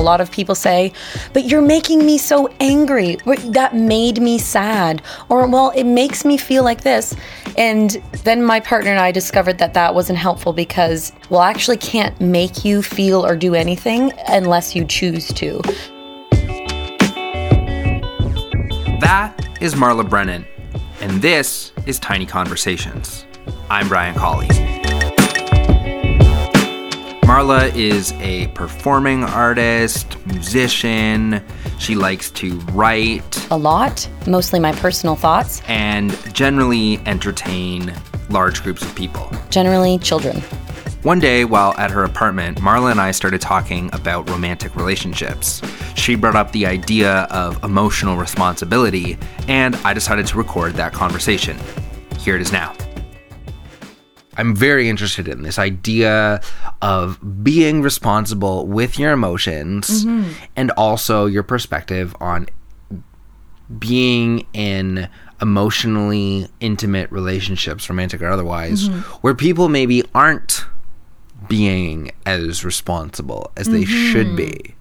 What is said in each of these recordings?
A lot of people say, but you're making me so angry. That made me sad. Or, well, it makes me feel like this. And then my partner and I discovered that that wasn't helpful because, well, I actually can't make you feel or do anything unless you choose to. That is Marla Brennan, and this is Tiny Conversations. I'm Brian Colley. Marla is a performing artist, musician. She likes to write A lot, mostly my personal thoughts, and generally entertain large groups of people. generally children. One day, while at her apartment, Marla and I started talking about romantic relationships. She brought up the idea of emotional responsibility, and I decided to record that conversation. Here it is now. I'm very interested in this idea of being responsible with your emotions mm-hmm. and also your perspective on being in emotionally intimate relationships, romantic or otherwise, mm-hmm. where people maybe aren't being as responsible as they should be.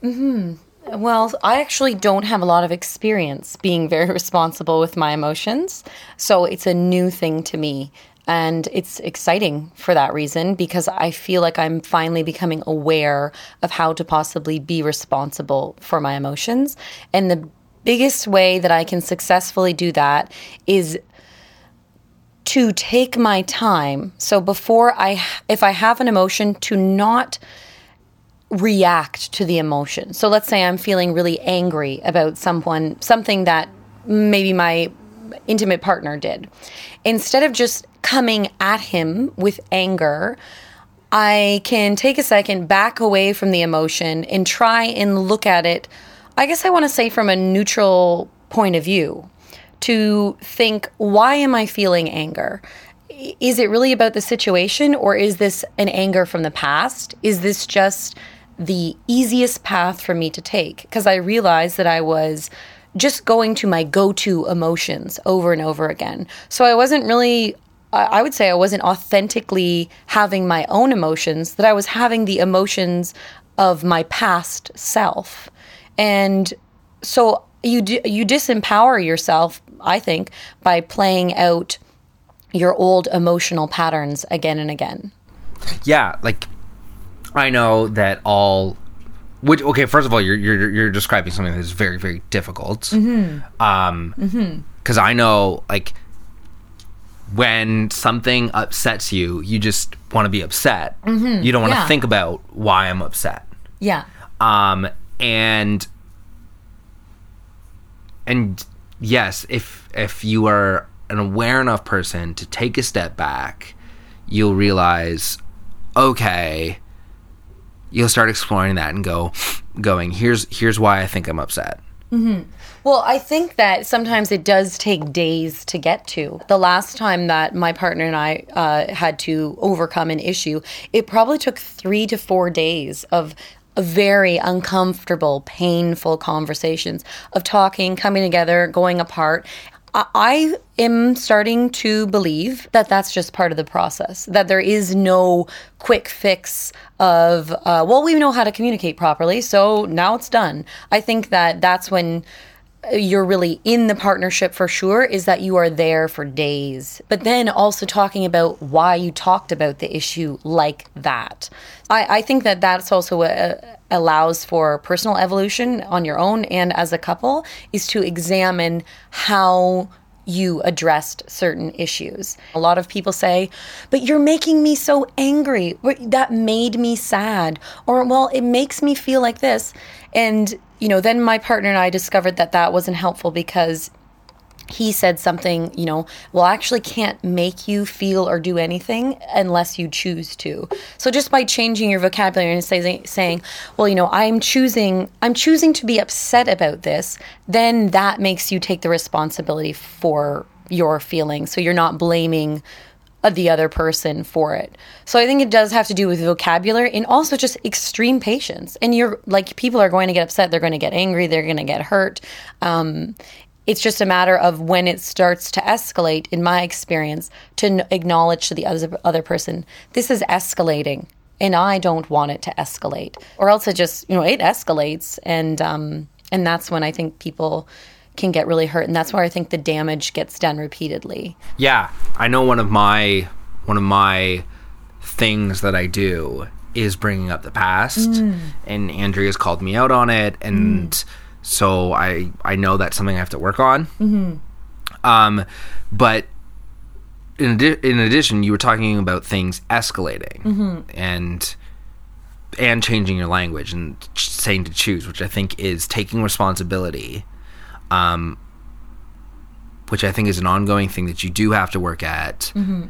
Mm-hmm. Well, I actually don't have a lot of experience being very responsible with my emotions. So it's a new thing to me. And it's exciting for that reason because I feel like I'm finally becoming aware of how to possibly be responsible for my emotions. And the biggest way that I can successfully do that is to take my time. So before I, if I have an emotion, to not react to the emotion. So let's say I'm feeling really angry about someone, something that maybe my intimate partner did. Instead of just coming at him with anger, I can take a second, back away from the emotion, and try and look at it, I guess I want to say from a neutral point of view to think, why am I feeling anger? Is it really about the situation or is this an anger from the past? Is this just the easiest path for me to take? Because I realized that I was just going to my go to emotions over and over again. So I wasn't really, I would say I wasn't authentically having my own emotions, that I was having the emotions of my past self. And so you d- you disempower yourself, I think, by playing out your old emotional patterns again and again. Yeah, like I know that all. Which okay, first of all, you're you're you're describing something that's very very difficult. Mm-hmm. Um, because I know like when something upsets you, you just want to be upset. Mm-hmm. You don't want to Yeah. think about why I'm upset. Yeah. um and and yes if if you are an aware enough person to take a step back you'll realize okay you'll start exploring that and go going here's here's why i think i'm upset Well, I think that sometimes it does take days to get to. The last time that my partner and I uh, had to overcome an issue, it probably took three to four days of very uncomfortable, painful conversations of talking, coming together, going apart. I- am starting to believe that that's just part of the process, that there is no quick fix of, uh, well, we know how to communicate properly, so now it's done. I think that that's when you're really in the partnership for sure is that you are there for days. But then also talking about why you talked about the issue like that. I, I think that that's also what uh, allows for personal evolution on your own and as a couple is to examine how you addressed certain issues. A lot of people say, but you're making me so angry. That made me sad. Or, well, it makes me feel like this. And, you know, then my partner and I discovered that that wasn't helpful because he said something, you know, well, I actually can't make you feel or do anything unless you choose to. So just by changing your vocabulary and saying, saying, well, you know, I'm choosing, I'm choosing to be upset about this, then that makes you take the responsibility for your feelings. So you're not blaming the other person for it. So I think it does have to do with vocabulary and also just extreme patience. And you're like, people are going to get upset, they're going to get angry, they're going to get hurt. Um, it's just a matter of when it starts to escalate, in my experience, to acknowledge to the other, other person, this is escalating. and I don't want it to escalate, or else it just you know it escalates, and um, and that's when I think people can get really hurt, and that's where I think the damage gets done repeatedly. Yeah, I know one of my one of my things that I do is bringing up the past, mm. and Andrea's called me out on it, and mm. so I I know that's something I have to work on. Mm-hmm. Um, but in, adi- in addition, you were talking about things escalating mm-hmm. and and changing your language and saying to choose, which I think is taking responsibility, um, which I think is an ongoing thing that you do have to work at. Mm-hmm.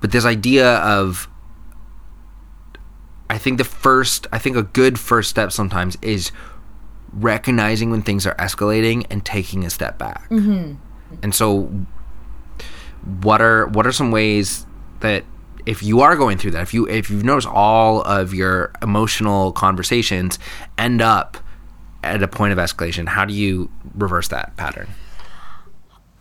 But this idea of, I think the first, I think a good first step sometimes is recognizing when things are escalating and taking a step back. Mm-hmm. And so what are what are some ways that if you are going through that, if you if you've noticed all of your emotional conversations end up at a point of escalation, how do you reverse that pattern?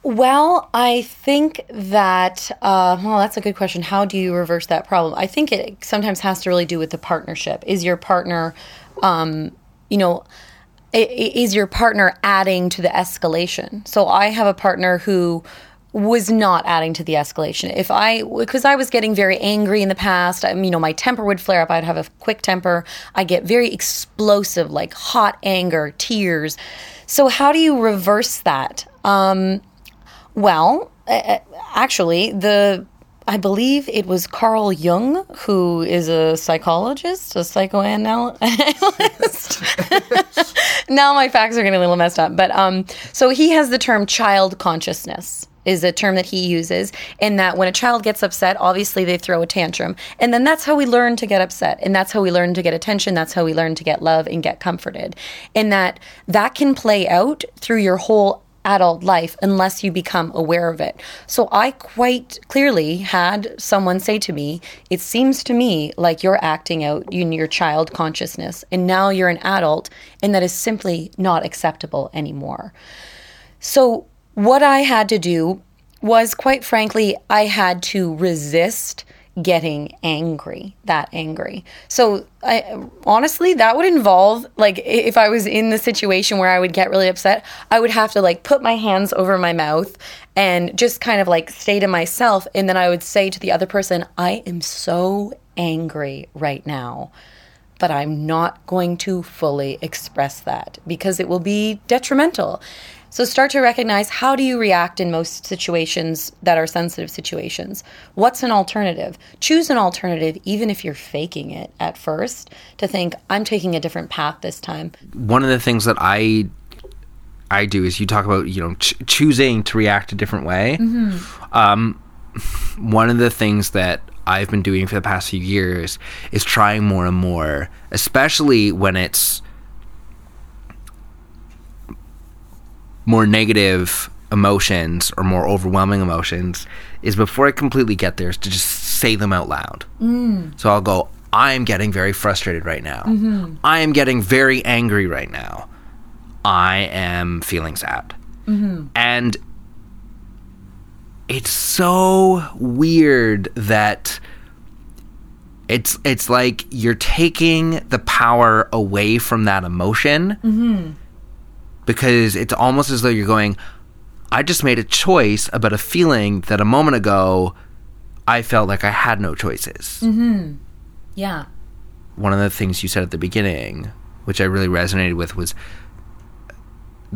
Well, I think that, uh, well, that's a good question. How do you reverse that problem? I think it sometimes has to really do with the partnership. Is your partner, um, you know, is your partner adding to the escalation? So I have a partner who was not adding to the escalation. If I, because I was getting very angry in the past, I, you know, my temper would flare up. I'd have a quick temper. I get very explosive, like hot anger, tears. So how do you reverse that? Um, well, actually, the I believe it was Carl Jung, who is a psychologist, a psychoanalyst. now my facts are getting a little messed up, but um, so he has the term child consciousness is a term that he uses in that when a child gets upset obviously they throw a tantrum and then that's how we learn to get upset and that's how we learn to get attention that's how we learn to get love and get comforted and that that can play out through your whole adult life unless you become aware of it. So I quite clearly had someone say to me, It seems to me like you're acting out in your child consciousness, and now you're an adult, and that is simply not acceptable anymore. So what I had to do was, quite frankly, I had to resist getting angry, that angry. So, I, honestly, that would involve, like, if I was in the situation where I would get really upset, I would have to, like, put my hands over my mouth and just kind of, like, stay to myself. And then I would say to the other person, I am so angry right now. But I'm not going to fully express that because it will be detrimental. So start to recognize how do you react in most situations that are sensitive situations? What's an alternative? Choose an alternative even if you're faking it at first to think I'm taking a different path this time. One of the things that I I do is you talk about, you know, ch- choosing to react a different way. Mm-hmm. Um, one of the things that I've been doing for the past few years is trying more and more, especially when it's more negative emotions or more overwhelming emotions is before I completely get there is to just say them out loud. Mm. So I'll go, I am getting very frustrated right now. Mm-hmm. I am getting very angry right now. I am feeling sad. Mm-hmm. And it's so weird that it's it's like you're taking the power away from that emotion. Mm-hmm because it's almost as though you're going, I just made a choice about a feeling that a moment ago I felt like I had no choices. Mm-hmm. Yeah. One of the things you said at the beginning, which I really resonated with, was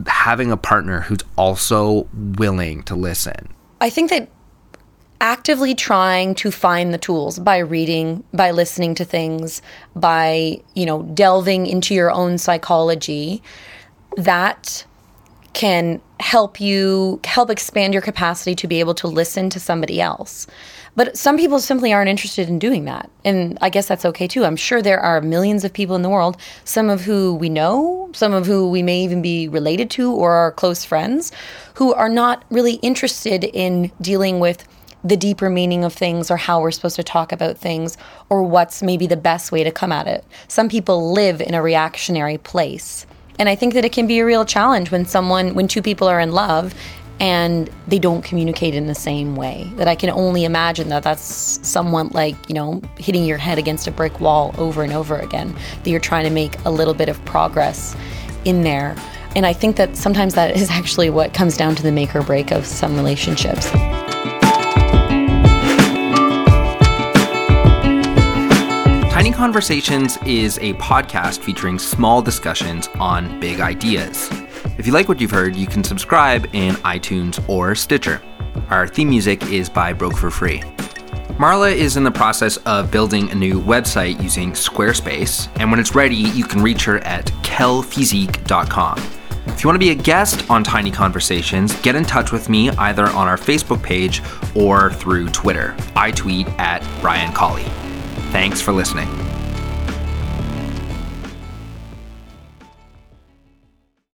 having a partner who's also willing to listen. I think that actively trying to find the tools by reading, by listening to things, by, you know, delving into your own psychology that can help you help expand your capacity to be able to listen to somebody else. But some people simply aren't interested in doing that. And I guess that's okay too. I'm sure there are millions of people in the world, some of who we know, some of who we may even be related to or are close friends, who are not really interested in dealing with the deeper meaning of things or how we're supposed to talk about things or what's maybe the best way to come at it. Some people live in a reactionary place. And I think that it can be a real challenge when someone, when two people are in love and they don't communicate in the same way. That I can only imagine that that's somewhat like, you know, hitting your head against a brick wall over and over again, that you're trying to make a little bit of progress in there. And I think that sometimes that is actually what comes down to the make or break of some relationships. Conversations is a podcast featuring small discussions on big ideas. If you like what you've heard, you can subscribe in iTunes or Stitcher. Our theme music is by Broke for Free. Marla is in the process of building a new website using Squarespace, and when it's ready, you can reach her at kelphysique.com. If you want to be a guest on Tiny Conversations, get in touch with me either on our Facebook page or through Twitter. I tweet at Brian Colley. Thanks for listening.